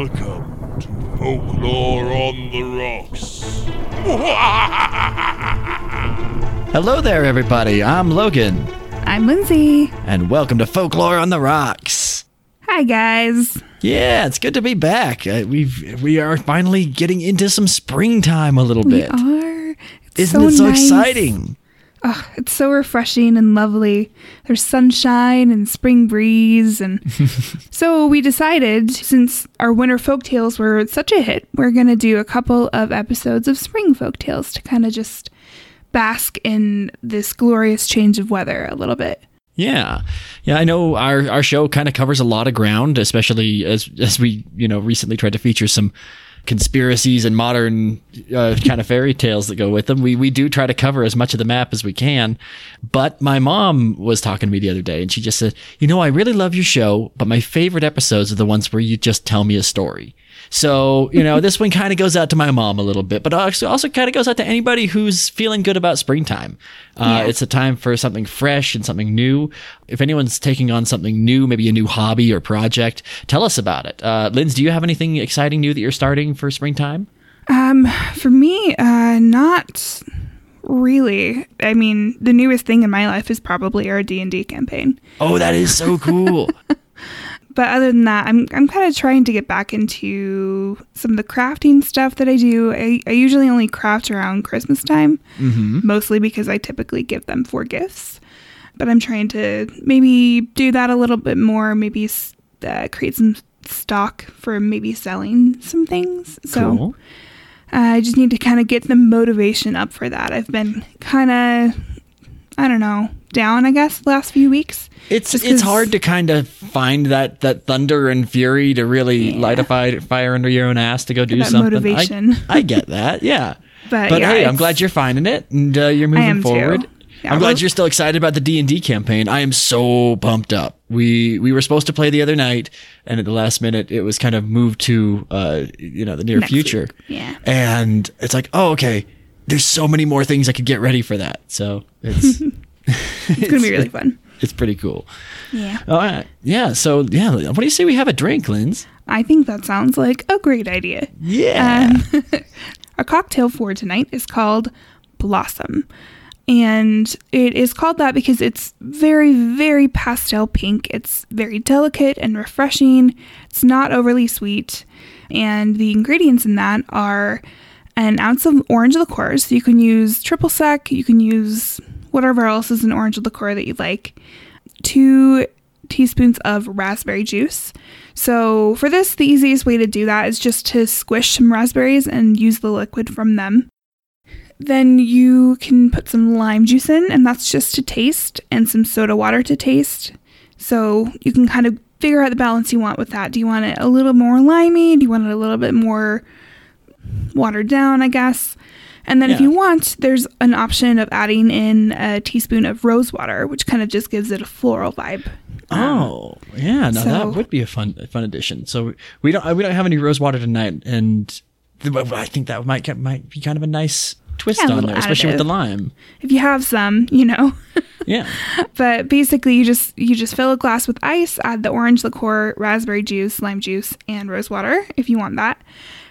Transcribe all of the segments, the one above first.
Welcome to Folklore on the Rocks. Hello there, everybody. I'm Logan, I'm Lindsay. and welcome to Folklore on the Rocks. Hi, guys. Yeah, it's good to be back. Uh, we've we are finally getting into some springtime a little We bit. are. It's Isn't so it so nice. exciting? Oh, it's so refreshing and lovely. There's sunshine and spring breeze. And so we decided, since our winter folk tales were such a hit, we're going to do a couple of episodes of spring folk tales to kind of just bask in this glorious change of weather a little bit. Yeah, yeah. I know our our show kind of covers a lot of ground, especially as as we you know recently tried to feature some conspiracies and modern uh, kind of fairy tales that go with them. We we do try to cover as much of the map as we can. But my mom was talking to me the other day, and she just said, "You know, I really love your show, but my favorite episodes are the ones where you just tell me a story." So, you know, this one kind of goes out to my mom a little bit, but also, also kind of goes out to anybody who's feeling good about springtime. Uh, Yeah. It's a time for something fresh and something new. If anyone's taking on something new, maybe a new hobby or project, tell us about it. Uh, Linz, do you have anything exciting new that you're starting for springtime? Um, for me, uh, not really. I mean, the newest thing in my life is probably our D and D campaign. Oh, that is so cool. But other than that, I'm I'm kind of trying to get back into some of the crafting stuff that I do. I, I usually only craft around Christmas time, hmm mostly because I typically give them for gifts. But I'm trying to maybe do that a little bit more. Maybe uh, create some stock for maybe selling some things. So. Cool. I just need to kind of get the motivation up for that. I've been kind of, I don't know, down, I guess, the last few weeks. It's it's hard to kind of find that that thunder and fury to really Yeah. light a fire, fire under your own ass to go do that something. Motivation. I, get that, yeah. But, But yeah, hey, I'm glad you're finding it and uh, you're moving am too. forward. Yeah, I'm glad well- you're still excited about the D and D campaign. I am so pumped up. We we were supposed to play the other night, and at the last minute, it was kind of moved to uh you know the near future. week. Yeah. and it's like oh okay, there's so many more things I could get ready for that. So it's It's going to be really fun. it's pretty cool. Yeah. All right, yeah. So yeah, what do you say we have a drink, Linz? I think that sounds like a great idea. Yeah. Um, our cocktail for tonight is called Blossom. And it is called that because it's very, very pastel pink. It's very delicate and refreshing. It's not overly sweet. And the ingredients in that are an ounce of orange liqueur. So you can use triple sec, you can use whatever else is an orange liqueur that you like. Two teaspoons of raspberry juice. So, for this, the easiest way to do that is just to squish some raspberries and use the liquid from them. Then you can put some lime juice in, and that's just to taste, and some soda water to taste. So, you can kind of figure out the balance you want with that. Do you want it a little more limey? Do you want it a little bit more watered down, I guess? And then if you want, there's an option of adding in a teaspoon of rose water, which kind of just gives it a floral vibe. Um, Oh, yeah. Now so- that would be a fun, a fun addition. So we don't, we don't have any rose water tonight, and I think that might get, might be kind of a nice twist Yeah, on there, especially with the lime. if you have some, you know. Yeah. but basically, you just you just fill a glass with ice, add the orange liqueur, raspberry juice, lime juice, and rose water if you want that.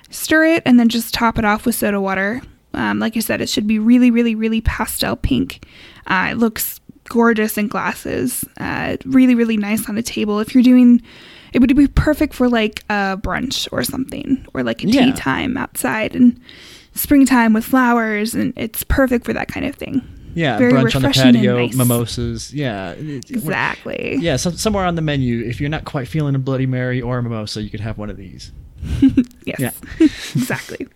Stir it, and then just top it off with soda water. Um, like I said, it should be really, really, really pastel pink. Uh, it looks gorgeous in glasses. Uh, really, really nice on a table. If you're doing, it would be perfect for like a brunch or something, or like a Yeah. tea time outside and springtime with flowers, and it's perfect for that kind of thing. Yeah. Very brunch on the patio, nice. mimosas. Yeah. Exactly. Yeah. So, somewhere on the menu, if you're not quite feeling a Bloody Mary or a mimosa, you could have one of these. Yes. Exactly.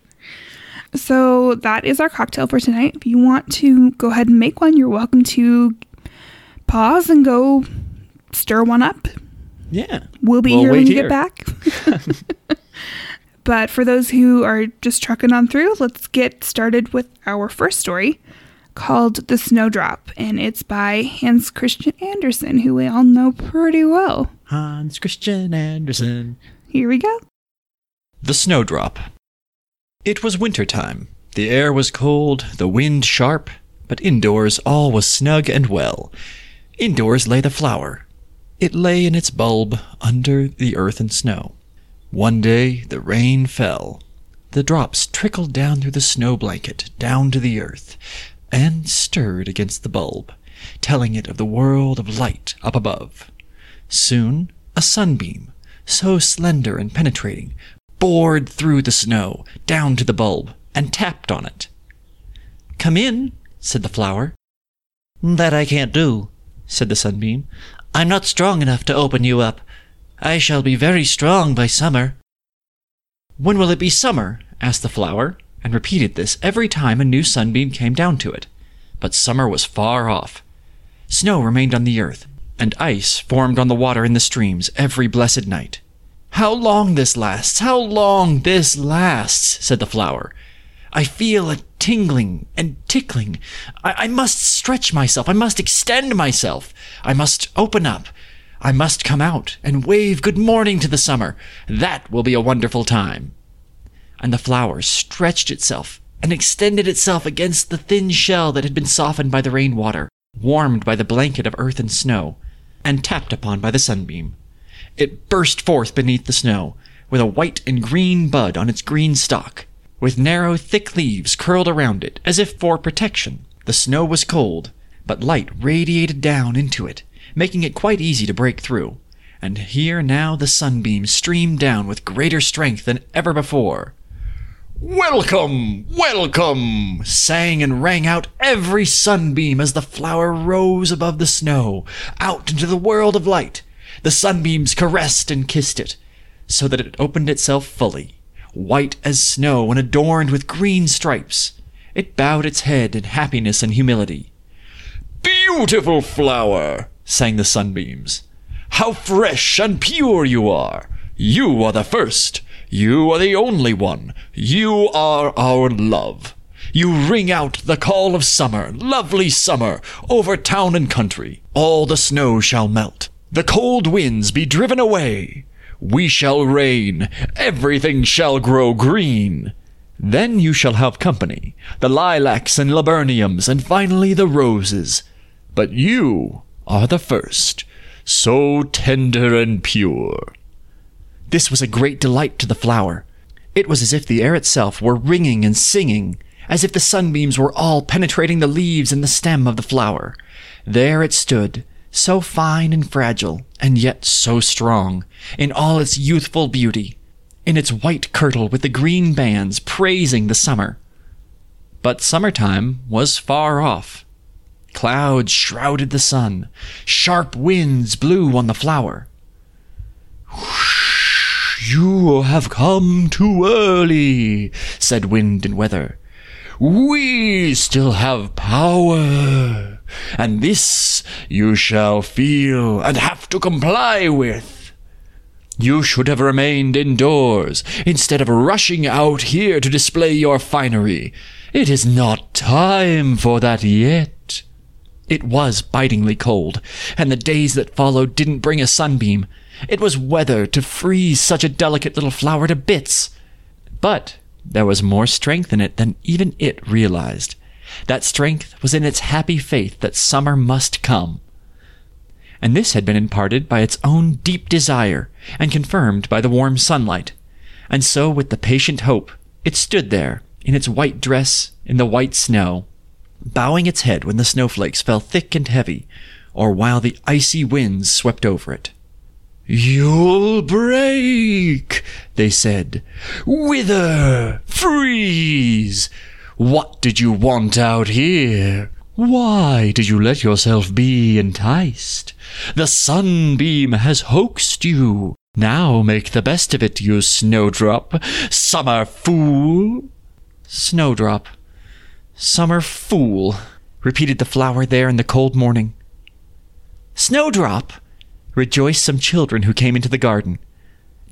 So that is our cocktail for tonight. If you want to go ahead and make one, you're welcome to pause and go stir one up. Yeah. We'll be We'll here when you here. get back. but for those who are just trucking on through, let's get started with our first story called The Snowdrop. And it's by Hans Christian Andersen, who we all know pretty well. Hans Christian Andersen. Here we go. The Snowdrop. It was winter time. The air was cold, the wind sharp, but indoors all was snug and well. Indoors lay the flower. It lay in its bulb under the earth and snow. One day the rain fell. The drops trickled down through the snow blanket, down to the earth, and stirred against the bulb, telling it of the world of light up above. Soon a sunbeam, so slender and penetrating, bored through the snow, down to the bulb, and tapped on it. Come in, said the flower. That I can't do, said the sunbeam. I'm not strong enough to open you up. I shall be very strong by summer. When will it be summer? asked the flower, and repeated this every time a new sunbeam came down to it. But summer was far off. Snow remained on the earth, and ice formed on the water in the streams every blessed night. How long this lasts! How long this lasts! said the flower. I feel a tingling and tickling. I, I must stretch myself. I must extend myself. I must open up. I must come out and wave good morning to the summer. That will be a wonderful time. And the flower stretched itself and extended itself against the thin shell that had been softened by the rainwater, warmed by the blanket of earth and snow, and tapped upon by the sunbeam. It burst forth beneath the snow, with a white and green bud on its green stalk, with narrow, thick leaves curled around it, as if for protection. The snow was cold, but light radiated down into it, making it quite easy to break through. And here now the sunbeams streamed down with greater strength than ever before. Welcome, welcome, sang and rang out every sunbeam as the flower rose above the snow, out into the world of light. The sunbeams caressed and kissed it, so that it opened itself fully, white as snow and adorned with green stripes. It bowed its head in happiness and humility. Beautiful flower, sang the sunbeams. How fresh and pure you are! You are the first. You are the only one. You are our love. You ring out the call of summer, lovely summer, over town and country. All the snow shall melt. The cold winds be driven away. We shall reign. Everything shall grow green. Then you shall have company, the lilacs and laburnums, and finally the roses. But you are the first, so tender and pure. This was a great delight to the flower. It was as if the air itself were ringing and singing, as if the sunbeams were all penetrating the leaves and the stem of the flower. There it stood, so fine and fragile, and yet so strong, in all its youthful beauty, in its white kirtle with the green bands praising the summer. But summertime was far off. Clouds shrouded the sun. Sharp winds blew on the flower. You have come too early, said wind and weather. We still have power, and this you shall feel and have to comply with. You should have remained indoors instead of rushing out here to display your finery. It is not time for that yet. It was bitingly cold, and the days that followed didn't bring a sunbeam. It was weather to freeze such a delicate little flower to bits. But there was more strength in it than even it realized. That strength was in its happy faith that summer must come. And this had been imparted by its own deep desire, and confirmed by the warm sunlight. And so, with the patient hope, it stood there, in its white dress, in the white snow, bowing its head when the snowflakes fell thick and heavy, or while the icy winds swept over it. You'll break, they said. Wither, freeze. What did you want out here? Why did you let yourself be enticed? The sunbeam has hoaxed you. Now make the best of it, you snowdrop. Summer fool. Snowdrop. Summer fool, repeated the flower there in the cold morning. Snowdrop, rejoiced some children who came into the garden.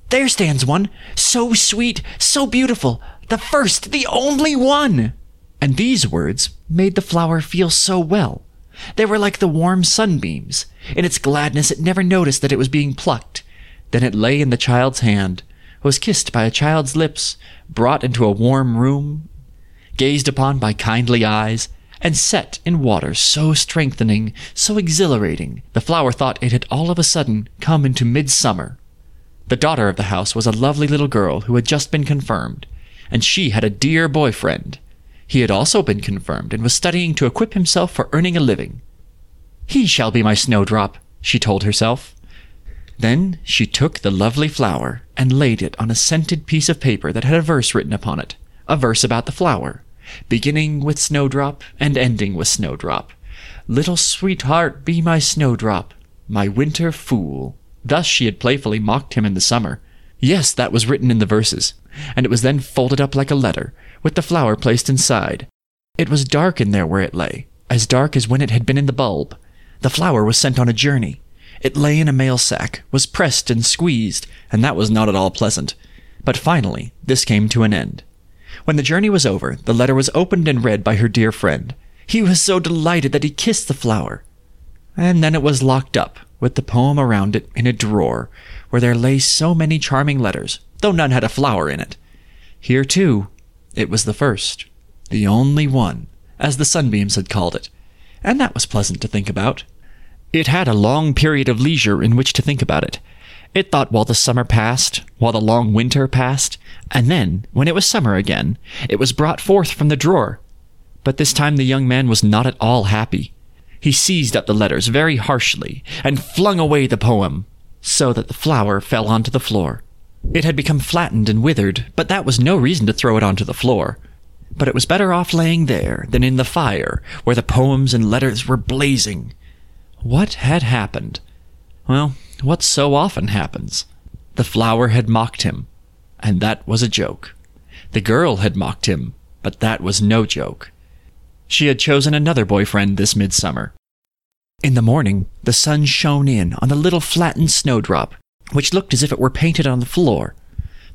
There stands one, so sweet, so beautiful, the first, the only one. And these words made the flower feel so well. They were like the warm sunbeams. In its gladness, it never noticed that it was being plucked. Then it lay in the child's hand, was kissed by a child's lips, brought into a warm room, gazed upon by kindly eyes, and set in water so strengthening, so exhilarating, the flower thought it had all of a sudden come into midsummer. The daughter of the house was a lovely little girl who had just been confirmed, and she had a dear boyfriend. He had also been confirmed and was studying to equip himself for earning a living. He shall be my snowdrop, she told herself. Then she took the lovely flower and laid it on a scented piece of paper that had a verse written upon it, a verse about the flower, beginning with snowdrop and ending with snowdrop. Little sweetheart, be my snowdrop, my winter fool. Thus she had playfully mocked him in the summer. Yes, that was written in the verses, and it was then folded up like a letter, with the flower placed inside. It was dark in there where it lay, as dark as when it had been in the bulb. The flower was sent on a journey. It lay in a mail sack, was pressed and squeezed, and that was not at all pleasant. But finally, this came to an end. When the journey was over, the letter was opened and read by her dear friend. He was so delighted that he kissed the flower. And then it was locked up, with the poem around it, in a drawer, where there lay so many charming letters, though none had a flower in it. Here, too, it was the first, the only one, as the sunbeams had called it, and that was pleasant to think about. It had a long period of leisure in which to think about it. It thought while the summer passed, while the long winter passed, and then, when it was summer again, it was brought forth from the drawer. But this time the young man was not at all happy. He seized up the letters very harshly and flung away the poem, so that the flower fell onto the floor. It had become flattened and withered, but that was no reason to throw it onto the floor. But it was better off laying there than in the fire, where the poems and letters were blazing. What had happened? Well, what so often happens. The flower had mocked him, and that was a joke. The girl had mocked him, but that was no joke. She had chosen another boyfriend this midsummer. In the morning, the sun shone in on the little flattened snowdrop, which looked as if it were painted on the floor.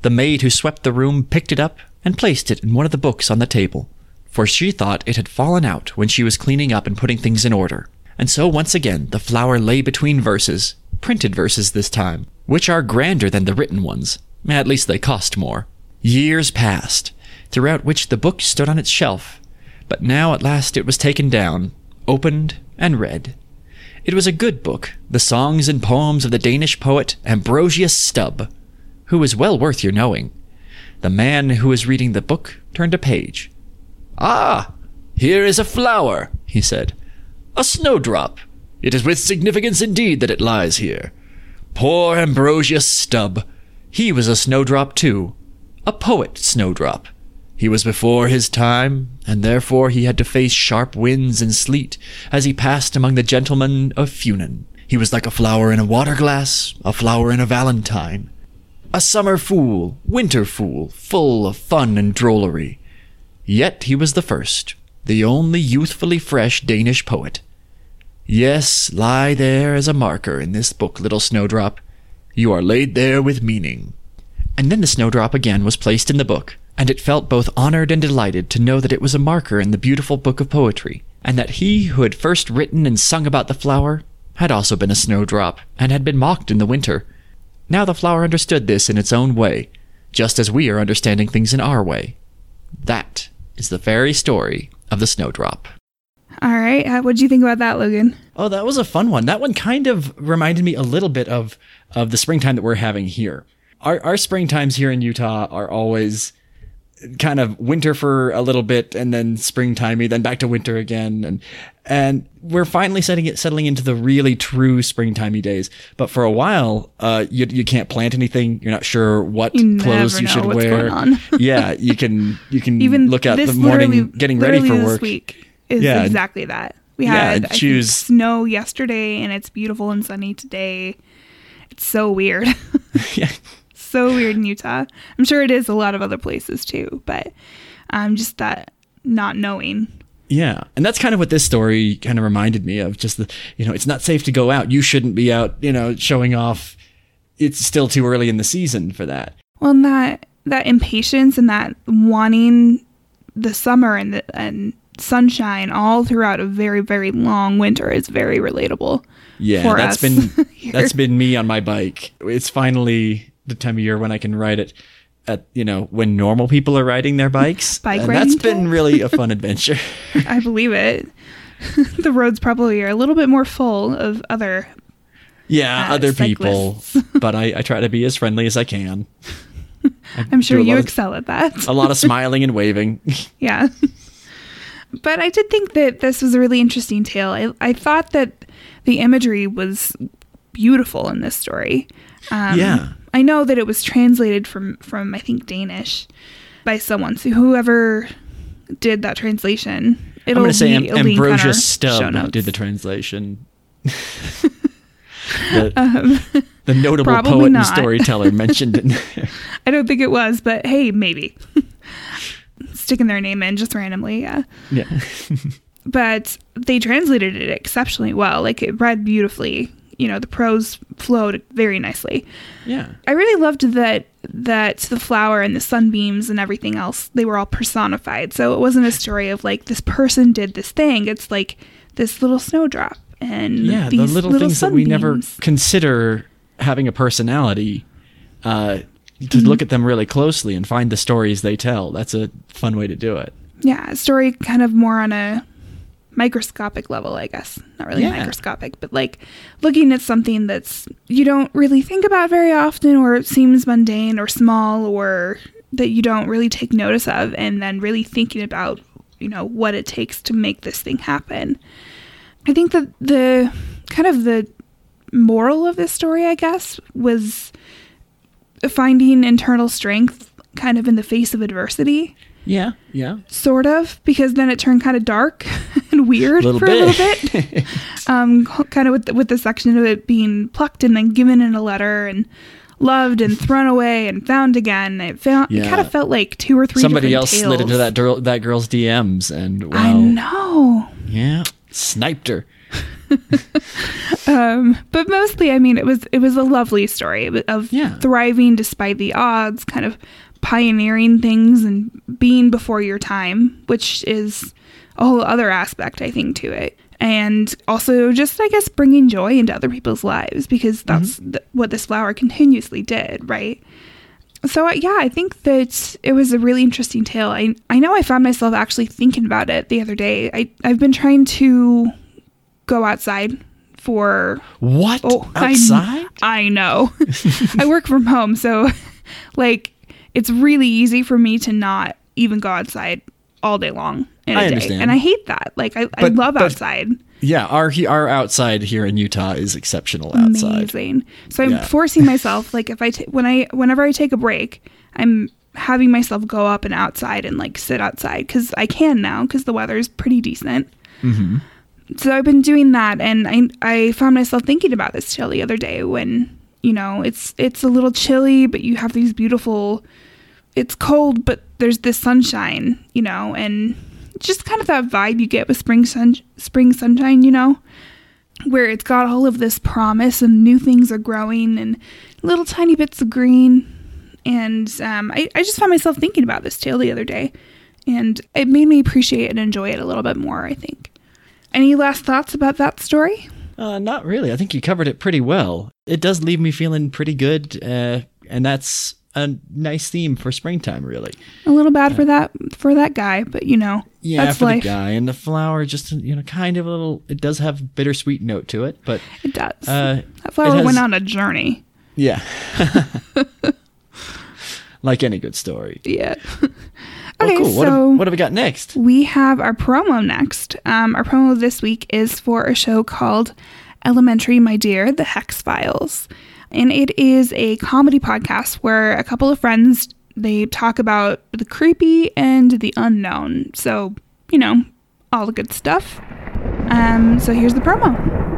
The maid who swept the room picked it up and placed it in one of the books on the table, for she thought it had fallen out when she was cleaning up and putting things in order. And so once again the flower lay between verses, printed verses this time, which are grander than the written ones. At least they cost more. Years passed, throughout which the book stood on its shelf, but now at last it was taken down, opened, and read. It was a good book, the songs and poems of the Danish poet Ambrosius Stub, who is well worth your knowing. The man who was reading the book turned a page. Ah, here is a flower, he said. A snowdrop. It is with significance indeed that it lies here. Poor Ambrosius Stub. He was a snowdrop too. A poet snowdrop. He was before his time, and therefore he had to face sharp winds and sleet as he passed among the gentlemen of Funen. He was like a flower in a water glass, a flower in a valentine. A summer fool, winter fool, full of fun and drollery. Yet he was the first, the only youthfully fresh Danish poet. Yes, lie there as a marker in this book, little snowdrop. You are laid there with meaning. And then the snowdrop again was placed in the book, and it felt both honored and delighted to know that it was a marker in the beautiful book of poetry, and that he who had first written and sung about the flower had also been a snowdrop, and had been mocked in the winter. Now the flower understood this in its own way, just as we are understanding things in our way. That is the fairy story of the snowdrop. All right. What do you think about that, Logan? Oh, that was a fun one. That one kind of reminded me a little bit of of the springtime that we're having here. Our our springtimes here in Utah are always kind of winter for a little bit and then springtimey, then back to winter again, and and we're finally setting it settling into the really true springtimey days. But for a while, uh, you you can't plant anything. You're not sure what You clothes you should wear. yeah, you can you can Even look at the morning getting ready for work. This week is Yeah. exactly that. We Yeah, had think, choose- snow yesterday, and it's beautiful and sunny today. It's so weird. yeah. So weird in Utah. I'm sure it is a lot of other places too, but um, just that not knowing. Yeah, and that's kind of what this story kind of reminded me of. Just the, you know, it's not safe to go out. You shouldn't be out, you know, showing off. It's still too early in the season for that. Well, and that that impatience and that wanting the summer and the and sunshine all throughout a very very long winter is very relatable. Yeah, that's been here. that's been me on my bike. It's finally the time of year when I can ride it at you know when normal people are riding their bikes. Bike and riding that's been really a fun adventure. I believe it. the roads probably are a little bit more full of other Yeah, uh, other people. but I, I try to be as friendly as I can. I'm sure you of- excel at that. A lot of smiling and waving. Yeah. but I did think that this was a really interesting tale. I, I thought that the imagery was beautiful in this story. Um, Yeah. I know that it was translated from, from I think, Danish by someone. So whoever did that translation, I'm it'll going to say be Am- a link on our Ambrosia show Stub notes. did the translation. the, Um, the notable poet and storyteller mentioned in there. I don't think it was, but hey, maybe. Sticking their name in just randomly, yeah. Yeah. but they translated it exceptionally well. Like it read beautifully. You know, the prose flowed very nicely. Yeah. I really loved that that the flower and the sunbeams and everything else they were all personified. So it wasn't a story of like this person did this thing. It's like this little snowdrop and Yeah, the these little, things that we never consider having a personality. Uh, to Mm-hmm. look at them really closely and find the stories they tell. That's a fun way to do it. Yeah, a story kind of more on a microscopic level, I guess. Not really Yeah. microscopic, but like looking at something that's you don't really think about very often or it seems mundane or small or that you don't really take notice of and then really thinking about, you know, what it takes to make this thing happen. I think that the kind of the moral of this story, I guess, was finding internal strength kind of in the face of adversity Yeah, yeah. sort of because then it turned kind of dark and weird Little for bit. a little bit um kind of with the, with the section of it being plucked and then given in a letter and loved and thrown away and found again it found it kind of felt like two or three Somebody else slid into that girl, that girl's DMs, and i know yeah, sniped her. um but mostly i mean it was it was a lovely story of- of Yeah. thriving despite the odds kind of pioneering things and being before your time which is a whole other aspect i think to it. And also just i guess bringing joy into other people's lives because that's th- what this flower continuously did right? So uh, yeah i think that it was a really interesting tale. I, I know i found myself actually thinking about it the other day. I, i've been trying to go outside for What? Oh, I- outside? I know. I work from home, so like it's really easy for me to not even go outside all day long in a I day. understand. And I hate that. Like I, I love but- outside. yeah, our our outside here in Utah is exceptional outside. Amazing. So I'm Yeah. forcing myself like if I when I whenever I take a break, I'm having myself go up and outside and like sit outside cuz I can now cuz the weather is pretty decent. Mm-hmm. so I've been doing that, and I I found myself thinking about this chill the other day when you know it's it's a little chilly, but you have these beautiful. It's cold, but there's this sunshine, you know, and just kind of that vibe you get with spring sun spring sunshine, you know, where it's got all of this promise and new things are growing and little tiny bits of green. And um, I, I just found myself thinking about this tale the other day, and it made me appreciate and enjoy it a little bit more. I think. Any last thoughts about that story? Uh, not really. I think you covered it pretty well. It does leave me feeling pretty good, uh, and that's a nice theme for springtime, really. A little bad for that for that guy, but you know, Yeah, that's for life. the guy and the flower, just you know, kind of a little. It does have bittersweet note to it, but It does. uh, that flower has- went on a journey. yeah, like any good story. Yeah. Okay, cool. What, so have, what have we got next? we have our promo next. Um, our promo this week is for a show called Elementary, My Dear, The Hex Files. And it is a comedy podcast where a couple of friends they talk about the creepy and the unknown. So, you know, all the good stuff. Um, so here's the promo.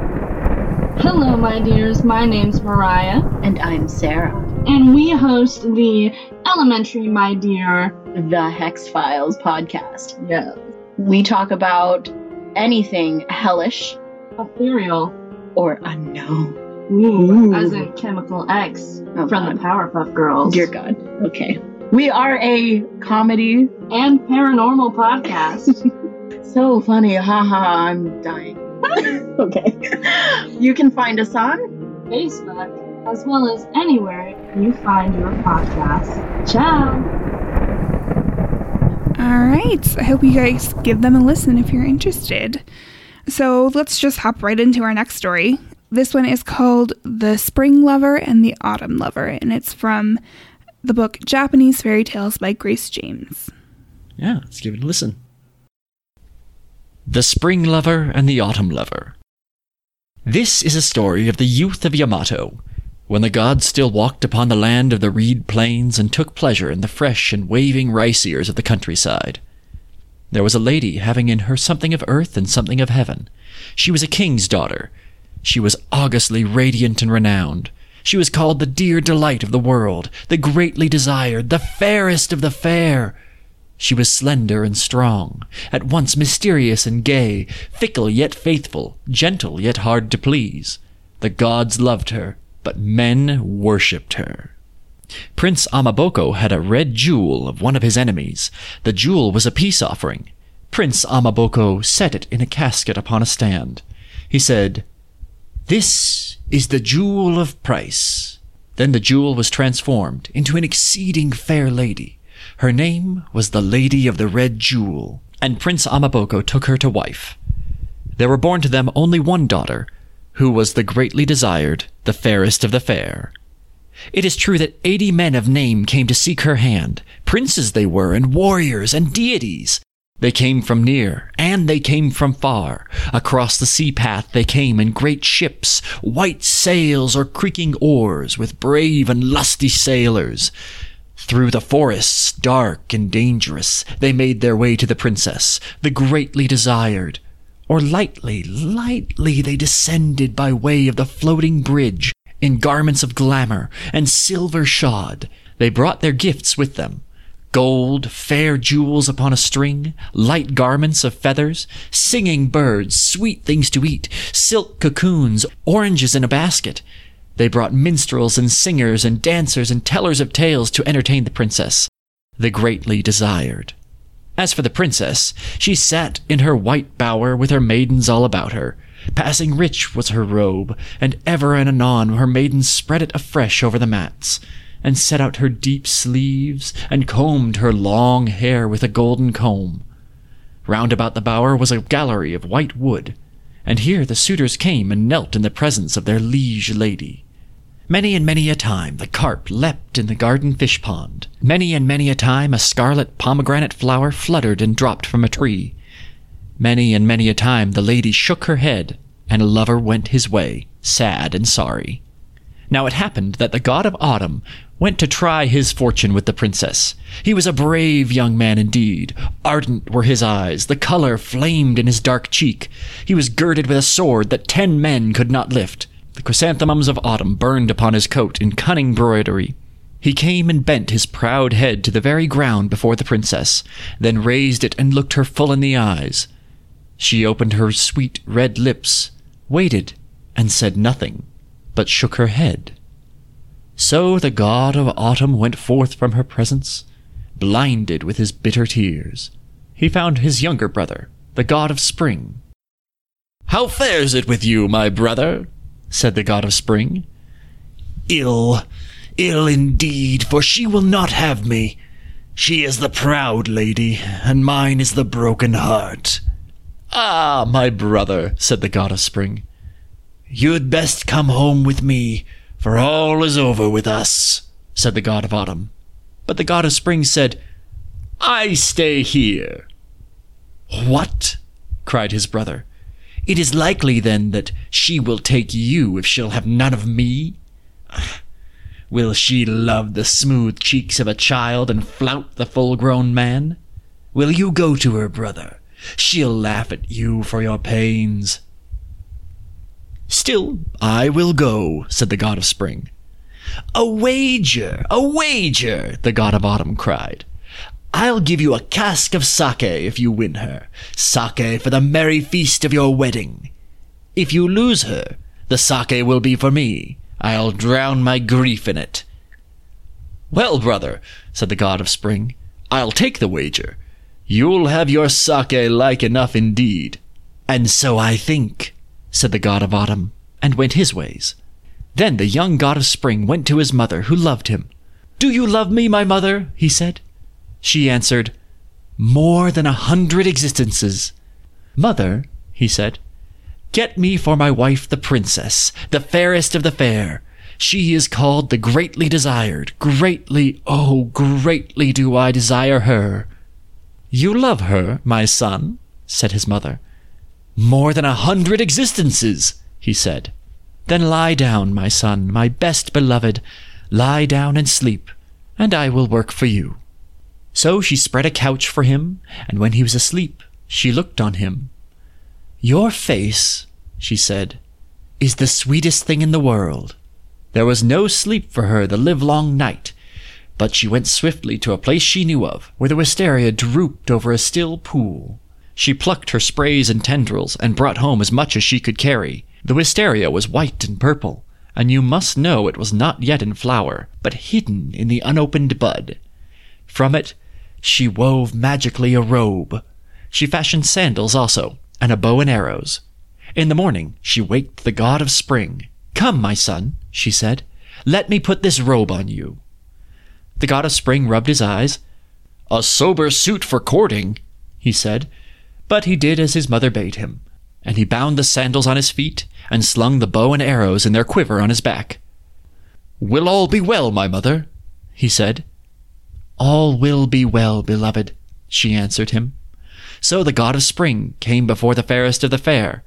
Hello, my dears. My name's Mariah, And I'm Sarah, and we host the Elementary, My Dear. the Hex Files podcast. Yeah. We talk about anything hellish Ethereal. or unknown. Ooh. As in Chemical X Oh, from God. the Powerpuff Girls. Dear God. Okay. We are a comedy. And paranormal podcast. So funny. Haha, I'm dying. okay. You can find us on Facebook, as well as anywhere you find your podcast. Ciao. All right. I hope you guys give them a listen if you're interested. So let's just hop right into our next story. this one is called The Spring Lover and the Autumn Lover, and it's from the book Japanese Fairy Tales by Grace James. Yeah, let's give it a listen. The Spring Lover and the Autumn Lover. This is a story of the youth of Yamato, when the gods still walked upon the land of the reed plains and took pleasure in the fresh and waving rice ears of the countryside. There was a lady having in her something of earth and something of heaven. She was a king's daughter. She was augustly radiant and renowned. She was called the dear delight of the world, the greatly desired, the fairest of the fair. She was slender and strong, at once mysterious and gay, fickle yet faithful, gentle yet hard to please. The gods loved her, but men worshipped her. Prince Amaboko had a red jewel of one of his enemies. The jewel was a peace offering. Prince Amaboko set it in a casket upon a stand. He said, This is the jewel of price. Then the jewel was transformed into an exceeding fair lady. Her name was the Lady of the Red Jewel, and Prince Amaboko took her to wife. There were born to them only one daughter, who was the greatly desired, the fairest of the fair. It is true that eighty men of name came to seek her hand. Princes they were, and warriors, and deities. They came from near, and they came from far. Across the sea path they came in great ships, white sails or creaking oars, with brave and lusty sailors. Through the forests, dark and dangerous, they made their way to the princess, the greatly desired. Or lightly, lightly they descended by way of the floating bridge, in garments of glamour and silver shod. They brought their gifts with them gold, fair jewels upon a string, light garments of feathers, singing birds, sweet things to eat, silk cocoons, oranges in a basket. They brought minstrels and singers and dancers and tellers of tales to entertain the princess, the greatly desired. As for the princess, she sat in her white bower with her maidens all about her. Passing rich was her robe, and ever and anon her maidens spread it afresh over the mats, and set out her deep sleeves, and combed her long hair with a golden comb. Round about the bower was a gallery of white wood, and here the suitors came and knelt in the presence of their liege lady. Many and many a time the carp leapt in the garden fish pond. Many and many a time a scarlet pomegranate flower fluttered and dropped from a tree. Many and many a time the lady shook her head, and a lover went his way, sad and sorry. Now it happened that the god of autumn went to try his fortune with the princess. He was a brave young man indeed. Ardent were his eyes, the color flamed in his dark cheek. He was girded with a sword that ten men could not lift. The chrysanthemums of autumn burned upon his coat in cunning broidery. He came and bent his proud head to the very ground before the princess, then raised it and looked her full in the eyes. She opened her sweet red lips, waited, and said nothing, but shook her head. So the god of autumn went forth from her presence, blinded with his bitter tears. He found his younger brother, the god of spring. How fares it with you, my brother? Said the god of spring. Ill, ill indeed, for she will not have me. She is the proud lady, and mine is the broken heart. Ah, my brother, said the god of spring. You'd best come home with me, for all is over with us, said the god of autumn. But the god of spring said, I stay here. What? cried his brother. It is likely, then, that she will take you if she'll have none of me? Will she love the smooth cheeks of a child and flout the full grown man? Will you go to her, brother? She'll laugh at you for your pains. Still, I will go, said the god of spring. A wager, a wager, the god of autumn cried. I'll give you a cask of sake if you win her, sake for the merry feast of your wedding. If you lose her, the sake will be for me. I'll drown my grief in it. Well, brother, said the god of spring, I'll take the wager. You'll have your sake like enough indeed. And so I think, said the god of autumn, and went his ways. Then the young god of spring went to his mother, who loved him. Do you love me, my mother? he said. She answered, More than a hundred existences. Mother, he said, Get me for my wife the princess, the fairest of the fair. She is called the greatly desired. Greatly, oh, greatly do I desire her. You love her, my son, said his mother. More than a hundred existences, he said. Then lie down, my son, my best beloved. Lie down and sleep, and I will work for you. So she spread a couch for him, and when he was asleep, she looked on him. Your face, she said, is the sweetest thing in the world. There was no sleep for her the livelong night, but she went swiftly to a place she knew of, where the wisteria drooped over a still pool. She plucked her sprays and tendrils, and brought home as much as she could carry. The wisteria was white and purple, and you must know it was not yet in flower, but hidden in the unopened bud. From it she wove magically a robe. She fashioned sandals also, and a bow and arrows. In the morning she waked the god of spring. Come, my son, she said, let me put this robe on you. The god of spring rubbed his eyes. A sober suit for courting, he said, but he did as his mother bade him, and he bound the sandals on his feet, and slung the bow and arrows in their quiver on his back. Will all be well, my mother? he said. All will be well, beloved, she answered him. So the god of spring came before the fairest of the fair,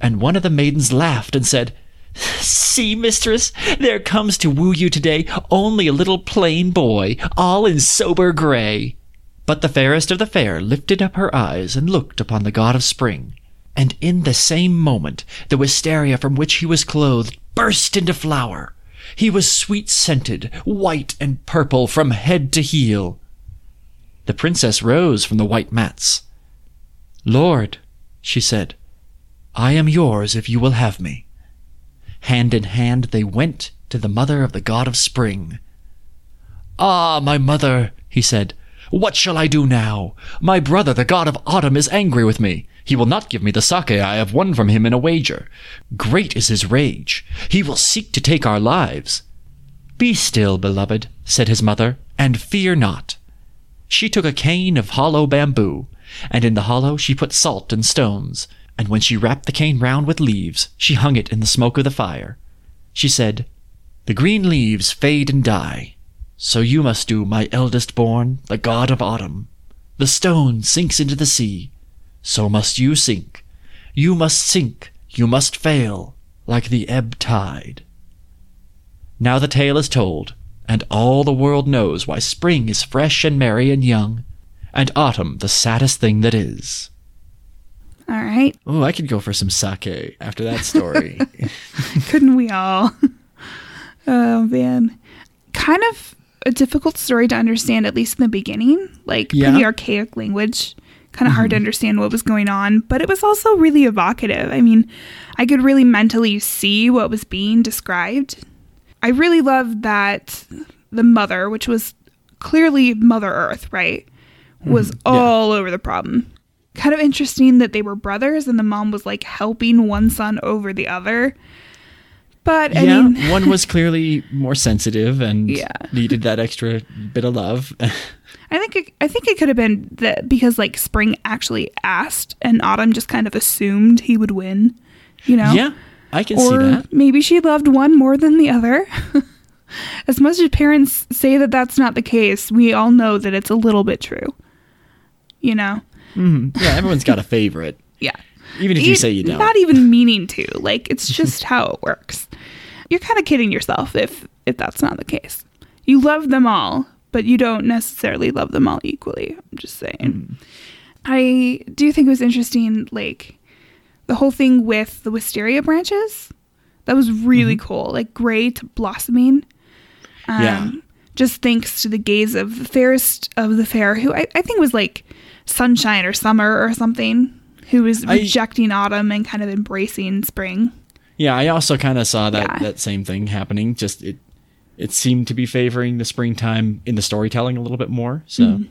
and one of the maidens laughed and said, See, mistress, there comes to woo you today only a little plain boy, all in sober gray. But the fairest of the fair lifted up her eyes and looked upon the god of spring, and in the same moment the wisteria from which he was clothed burst into flower. He was sweet scented, white and purple from head to heel. The princess rose from the white mats. Lord, she said, I am yours if you will have me. Hand in hand they went to the mother of the god of spring. Ah, my mother, he said, what shall I do now? My brother, the god of autumn, is angry with me. He will not give me the sake I have won from him in a wager. Great is his rage. He will seek to take our lives. Be still, beloved, said his mother, and fear not. She took a cane of hollow bamboo, and in the hollow she put salt and stones, and when she wrapped the cane round with leaves, she hung it in the smoke of the fire. She said, The green leaves fade and die. So you must do, my eldest born, the god of autumn. The stone sinks into the sea. So must you sink. You must sink. You must fail, like the ebb tide. Now the tale is told, and all the world knows why spring is fresh and merry and young, and autumn the saddest thing that is. All right. Oh, I could go for some sake after that story. Couldn't we all? oh, man. Kind of a difficult story to understand, at least in the beginning. Like, Yeah. pretty archaic language. Kind of hard to mm-hmm. understand what was going on, but it was also really evocative. I mean, I could really mentally see what was being described. I really loved that the mother, which was clearly Mother Earth, right, mm-hmm. was all over the problem. Kind of interesting that they were brothers and the mom was like helping one son over the other. But I yeah, mean, one was clearly more sensitive and Yeah. needed that extra bit of love. I think it, I think it could have been that because like Spring actually asked and Autumn just kind of assumed he would win. You know? yeah, I can see Or that. maybe she loved one more than the other. as much as parents say that that's not the case, we all know that it's a little bit true. You know? Mm-hmm. Yeah, everyone's got a favorite, Yeah. Even if you E- say you don't. Not even meaning to. Like it's just how it works. You're kind of kidding yourself if if that's not the case. You love them all, but you don't necessarily love them all equally. I'm just saying. Mm-hmm. I do think it was interesting, like the whole thing with the wisteria branches. That was really cool. Like great blossoming. Um, Mm-hmm. Yeah. Just thanks to the gaze of the fairest of the fair, who I, I think was like sunshine or summer or something, who was I- rejecting autumn and kind of embracing spring. Yeah, I also kind of saw that Yeah. that same thing happening. Just it it seemed to be favoring the springtime in the storytelling a little bit more. So Mm-hmm.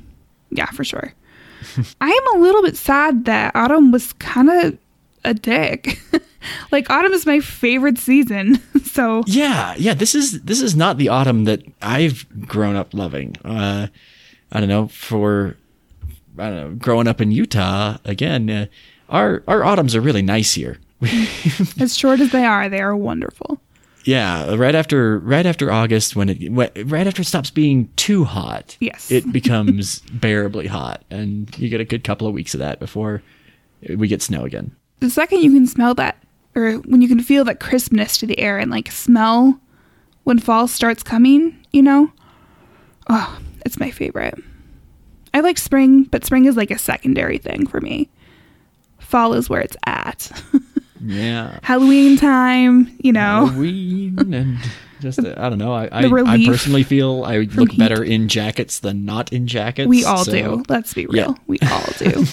Yeah, for sure. I am a little bit sad that autumn was kind of a dick. like autumn is my favorite season. so yeah, yeah, this is this is not the autumn that I've grown up loving. Uh, I don't know for I don't know growing up in Utah again. Uh, our our autumns are really nice here. As short as they are, they are wonderful. Yeah, right after right after August, when it right after it stops being too hot, Yes. it becomes bearably hot, and you get a good couple of weeks of that before we get snow again. The second you can smell that, or when you can feel that crispness to the air and like smell when fall starts coming, you know, oh, it's my favorite. I like spring, but spring is like a secondary thing for me. Fall is where it's at. Yeah, Halloween time, you know. Halloween and just uh, I don't know. I I, I personally feel I look heat. better in jackets than not in jackets. We all so- do. Let's be yeah. real. We all do.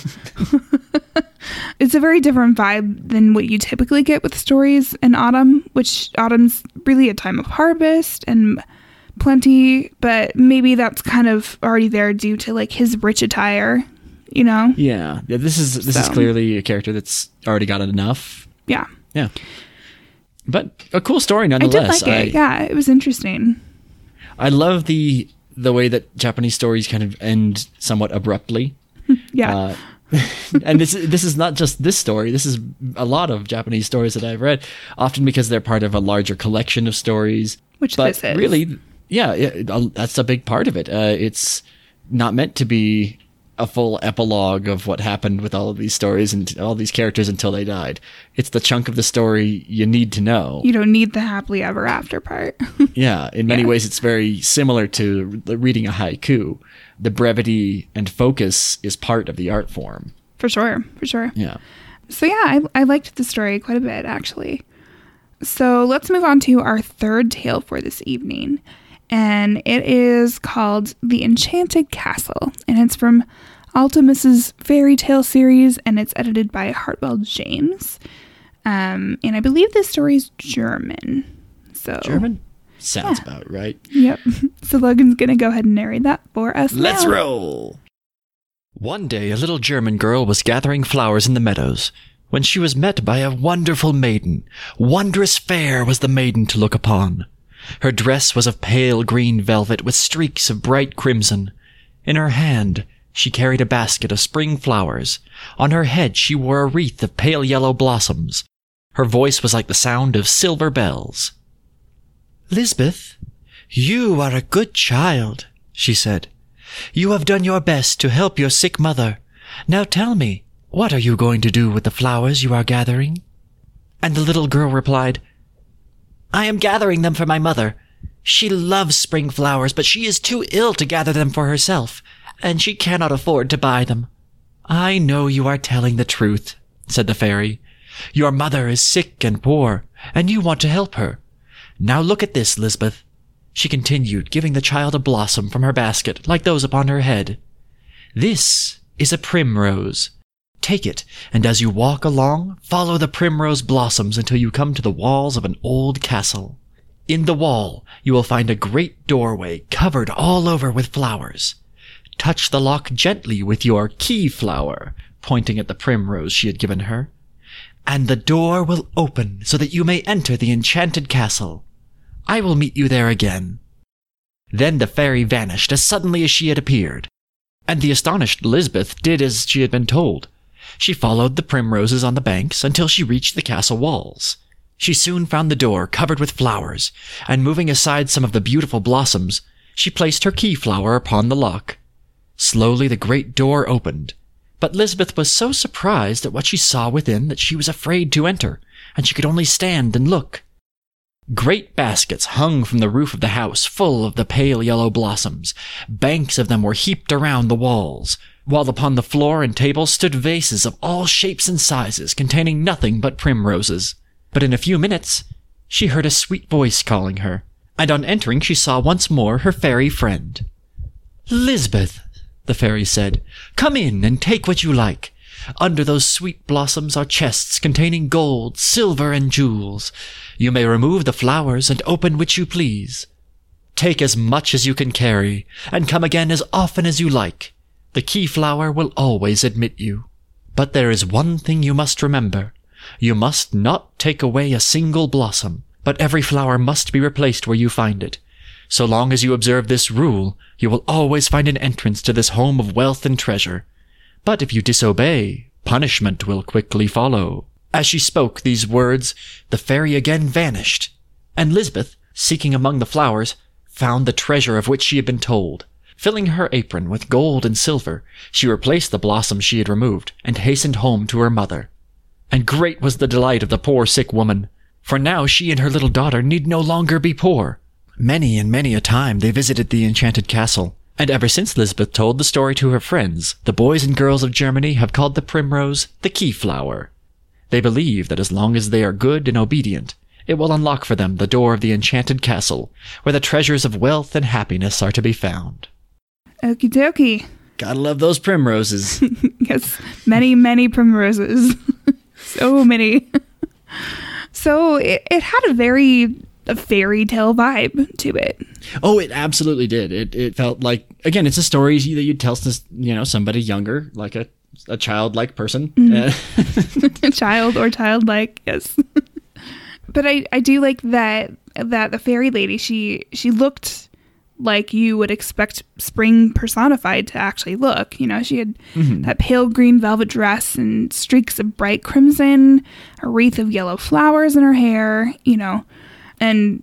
it's a very different vibe than what you typically get with stories in autumn, which autumn's really a time of harvest and plenty, but maybe that's kind of already there due to like his rich attire, you know? Yeah, yeah. This is this is clearly a character that's already got enough. Yeah. Yeah, but a cool story nonetheless. I did like it. yeah, it was interesting. I love the the way that Japanese stories kind of end somewhat abruptly. Yeah. Uh, and this is this is not just this story. This is a lot of Japanese stories that I've read, often because they're part of a larger collection of stories. Which but this is. really, yeah, yeah, uh, that's a big part of it. Uh, it's not meant to be a full epilogue of what happened with all of these stories and all these characters until they died. It's the chunk of the story you need to know. you don't need the happily ever after part. Yeah, in many Yeah. ways, it's very similar to reading a haiku. The brevity and focus is part of the art form. for sure. For sure. Yeah. So yeah, I, I liked the story quite a bit actually. So let's move on to our third tale for this evening, and it is called "The Enchanted Castle," and it's from Altemus's fairy tale series, and it's edited by Hartwell James. Um, and I believe this story is German. So German? Sounds about right. Yep. So Logan's gonna go ahead and narrate that for us. Let's now. roll. One day, a little German girl was gathering flowers in the meadows when she was met by a wonderful maiden. Wondrous fair was the maiden to look upon. Her dress was of pale green velvet with streaks of bright crimson. In her hand, she carried a basket of spring flowers. On her head, she wore a wreath of pale yellow blossoms. Her voice was like the sound of silver bells. Lisbeth, you are a good child, she said. You have done your best to help your sick mother. Now tell me, what are you going to do with the flowers you are gathering? And the little girl replied, I am gathering them for my mother. She loves spring flowers, but she is too ill to gather them for herself, and she cannot afford to buy them. I know you are telling the truth, said the fairy. Your mother is sick and poor, and you want to help her. Now look at this, Lisbeth she continued, giving the child a blossom from her basket, like those upon her head. This is a primrose. Take it, and as you walk along, follow the primrose blossoms until you come to the walls of an old castle. In the wall, you will find a great doorway covered all over with flowers. Touch the lock gently with your key flower, pointing at the primrose she had given her, and the door will open so that you may enter the enchanted castle. I will meet you there again. Then the fairy vanished as suddenly as she had appeared, and the astonished Lisbeth did as she had been told. She followed the primroses on the banks until she reached the castle walls. She soon found the door covered with flowers, and moving aside some of the beautiful blossoms, she placed her key flower upon the lock. Slowly the great door opened, but Lisbeth was so surprised at what she saw within that she was afraid to enter, and she could only stand and look. Great baskets hung from the roof of the house full of the pale yellow blossoms. Banks of them were heaped around the walls, while upon the floor and table stood vases of all shapes and sizes containing nothing but primroses. But in a few minutes, she heard a sweet voice calling her, and on entering she saw once more her fairy friend. Lisbeth, the fairy said, come in and take what you like. Under those sweet blossoms are chests containing gold, silver, and jewels. You may remove the flowers and open which you please. Take as much as you can carry, and come again as often as you like. The key flower will always admit you. But there is one thing you must remember. You must not take away a single blossom, but every flower must be replaced where you find it. So long as you observe this rule, you will always find an entrance to this home of wealth and treasure. But if you disobey, punishment will quickly follow. As she spoke these words, the fairy again vanished, and Lisbeth, seeking among the flowers, found the treasure of which she had been told. Filling her apron with gold and silver, she replaced the blossoms she had removed, and hastened home to her mother. And great was the delight of the poor sick woman, for now she and her little daughter need no longer be poor. Many and many a time they visited the enchanted castle, and ever since Lisbeth told the story to her friends, the boys and girls of Germany have called the primrose the key flower. They believe that as long as they are good and obedient, it will unlock for them the door of the enchanted castle, where the treasures of wealth and happiness are to be found. Okie dokie. Gotta love those primroses. Yes, many, many primroses. so many. so it, it had a very a fairy tale vibe to it. oh, it absolutely did. It it felt like again, it's a story that you'd tell to you know somebody younger, like a a childlike person. Uh, child or childlike, yes. but I, I do like that that the fairy lady she she looked like you would expect spring personified to actually look. You know, she had that pale green velvet dress and streaks of bright crimson, a wreath of yellow flowers in her hair, you know. And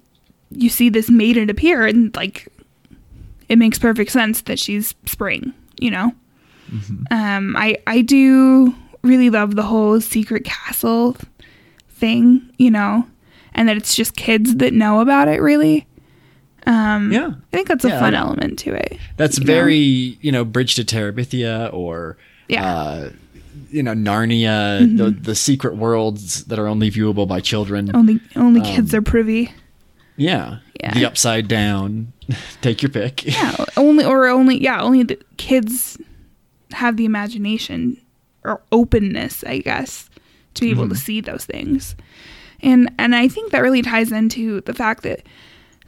you see this maiden appear and like it makes perfect sense that she's spring, you know. Um, I I do really love the whole secret castle thing, you know, and that it's just kids that know about it. Really, Um, yeah, I think that's a Yeah, fun element to it. that's you know? very you know Bridge to Terabithia or Yeah. uh, you know Narnia, mm-hmm. the the secret worlds that are only viewable by children. only only um, kids are privy. Yeah. Yeah. the upside down. Take your pick. Yeah, only or only yeah, only the kids have the imagination or openness, I guess, to be able to mm-hmm. see those things. And and I think that really ties into the fact that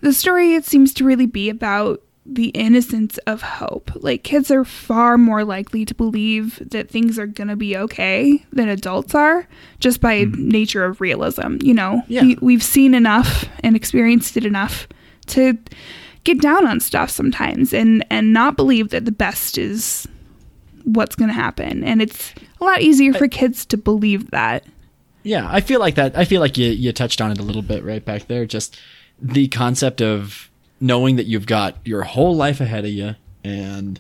the story it seems to really be about the innocence of hope. Like kids are far more likely to believe that things are going to be okay than adults are just by hmm. nature of realism, you know. Yeah. We, we've seen enough and experienced it enough to get down on stuff sometimes and and not believe that the best is what's going to happen and it's a lot easier for kids to believe that Yeah, I feel like that. I feel like you you touched on it a little bit right back there. Just the concept of knowing that you've got your whole life ahead of you, and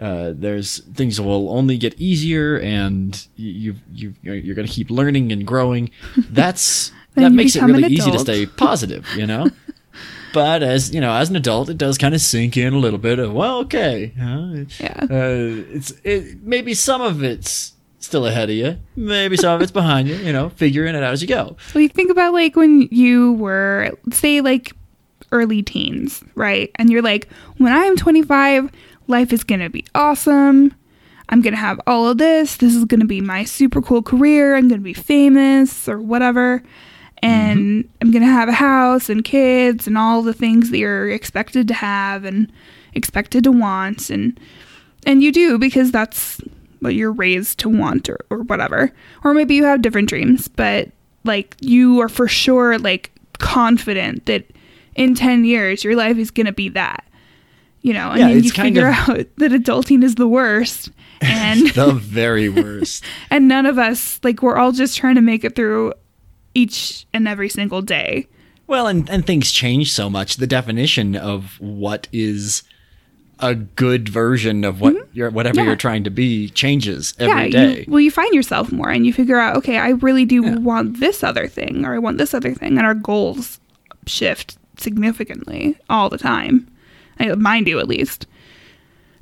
uh, there's things that will only get easier, and you you you're, you're going to keep learning and growing. That's that makes it really easy to stay positive, you know. But as you know, as an adult, it does kind of sink in a little bit of well, okay, uh, Yeah. uh, it's it, maybe some of it's still ahead of you, maybe some of it's behind you. You know, figuring it out as you go. well you think about like when you were say like early teens right? And you're like when i'm 25 life is going to be awesome. I'm going to have all of this. This is going to be my super cool career. I'm going to be famous or whatever. And mm-hmm. i'm going to have a house and kids and all the things that you're expected to have and expected to want. And and you do because that's what you're raised to want or, or whatever or maybe you have different dreams but like you are for sure like confident that in 10 years your life is going to be that you know and Yeah, then you figure of- out that adulting is the worst and The very worst. and none of us like we're all just trying to make it through each and every single day well, and and things change so much. The definition of what is a good version of what you're whatever Mm-hmm. Yeah. you're trying to be changes every yeah day. You, well you find yourself more and you figure out okay i really do want this other thing or i want this other thing and our goals shift significantly all the time I, mine do at least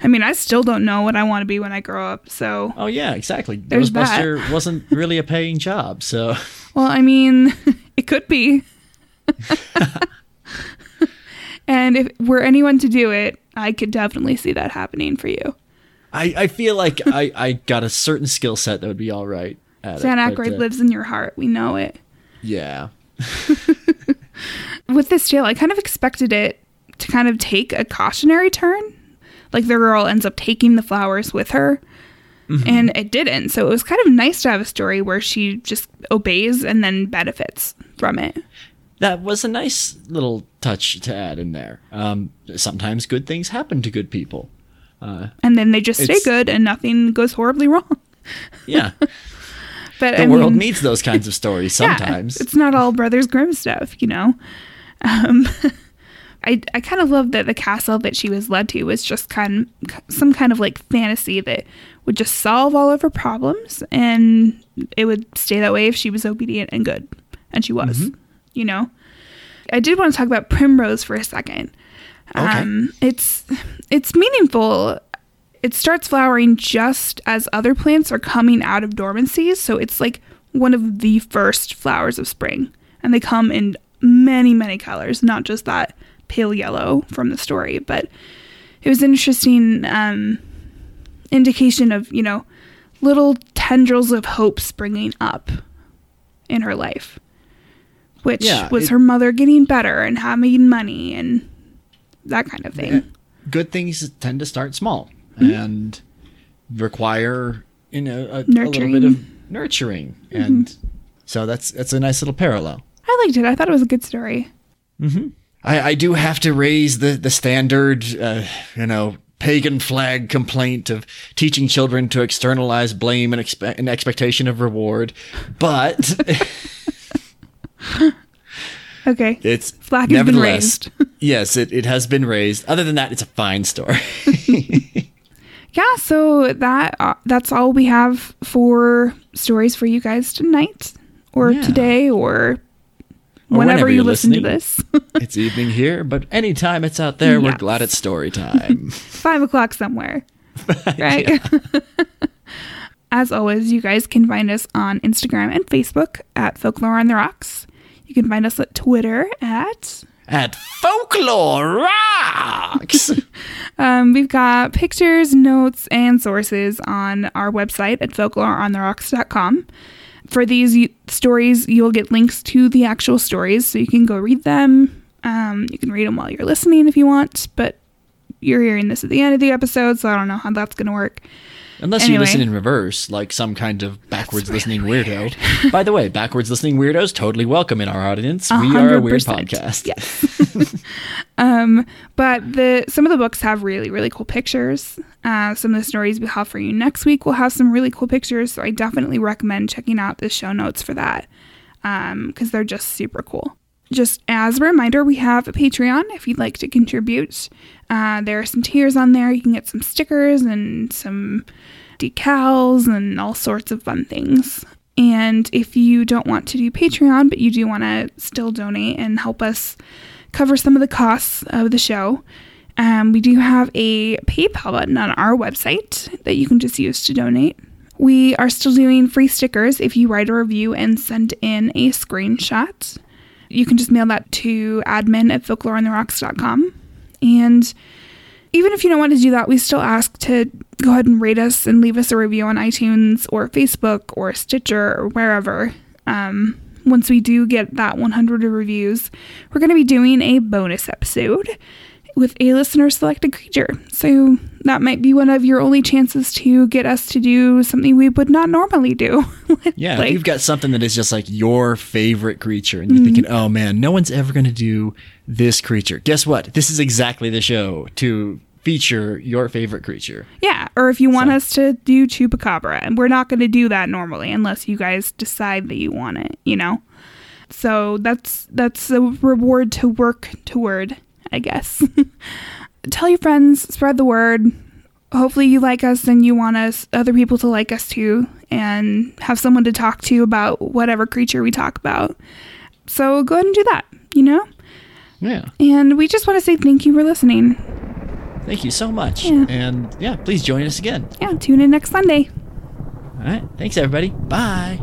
i mean i still don't know what i want to be when i grow up so oh yeah, exactly. There's that. Ghostbuster wasn't really a paying job, so well i mean it could be and if were anyone to do it i could definitely see that happening for you I, I feel like I, I got a certain skill set that would be all right at it. but, Aykroyd uh, lives in your heart we know it Yeah. with this tale, I kind of expected it to kind of take a cautionary turn. Like the girl ends up taking the flowers with her, and it didn't. So it was kind of nice to have a story where she just obeys and then benefits from it. That was a nice little touch to add in there. Um, sometimes good things happen to good people. And then they just stay good and nothing goes horribly wrong. Yeah. but the I world mean, needs those kinds of stories yeah, sometimes. it's not all Brothers Grimm stuff, you know. Um, I I kind of love that the castle that she was led to was just kind of some kind of like fantasy that would just solve all of her problems, and it would stay that way if she was obedient and good, and she was, Mm-hmm. You know. I did want to talk about Primrose for a second. Um, it's it's meaningful. It starts flowering just as other plants are coming out of dormancy, so it's like one of the first flowers of spring, and they come in many many colors, not just that pale yellow from the story, but it was an interesting um, indication of you know little tendrils of hope springing up in her life, which Yeah, was it- her mother getting better and having money and that kind of thing. Good things tend to start small Mm-hmm. and require you know a, a little. Mm-hmm. bit of nurturing, and so that's that's a nice little parallel. I liked it. I thought it was a good story. I, I do have to raise the the standard, uh, you know, pagan flag complaint of teaching children to externalize blame and, expe- and expectation of reward, but Okay. it's Flag has been nevertheless- yes, it, it has been raised. Other than that, it's a fine story. Yeah, so that uh, that's all we have for stories for you guys tonight or Yeah. today or, Or whenever, whenever you listen to this. it's evening here, but anytime it's out there, we're glad it's story time. Five o'clock somewhere. Right? As always, you guys can find us on Instagram and Facebook at Folklore on the Rocks. You can find us at Twitter at At Folklore Rocks! Um, we've got pictures, notes, and sources on our website at folkloreontherocks.com. For these stories, you'll get links to the actual stories so you can go read them. Um, you can read them while you're listening if you want, but you're hearing this at the end of the episode, so I don't know how that's going to work. Unless Anyway. you listen in reverse, like some kind of backwards listening weirdo. By the way, backwards listening weirdos totally welcome in our audience. We are a weird podcast. Yes. um, but the some of the books have really really cool pictures. Uh, some of the stories we have for you next week will have some really cool pictures. So I definitely recommend checking out the show notes for that because they're just super cool. Just as a reminder, we have a Patreon if you'd like to contribute. Uh, there are some tiers on there. You can get some stickers and some decals and all sorts of fun things. And if you don't want to do Patreon, but you do want to still donate and help us cover some of the costs of the show, um, we do have a PayPal button on our website that you can just use to donate. We are still doing free stickers if you write a review and send in a screenshot. You can just mail that to admin at folkloreontherocks.com. And even if you don't want to do that, we still ask to go ahead and rate us and leave us a review on iTunes or Facebook or Stitcher or wherever. Um, once we do get that 100 reviews, we're going to be doing a bonus episode with a listener selected creature. So that might be one of your only chances to get us to do something we would not normally do. Yeah, Like- you've got something that is just like your favorite creature and you're Mm-hmm. thinking, oh man, no one's ever going to do this creature. Guess what? This is exactly the show to feature your favorite creature. Yeah, or if you want So- us to do Chupacabra, and we're not going to do that normally unless you guys decide that you want it, you know. So that's that's a reward to work toward, I guess. Tell your friends, spread the word. Hopefully you like us and you want us other people to like us too and have someone to talk to about whatever creature we talk about. So go ahead and do that, you know? Yeah. And we just want to say thank you for listening. Thank you so much. Yeah. And yeah, please join us again. Yeah, tune in next Sunday. All right. Thanks, everybody. Bye.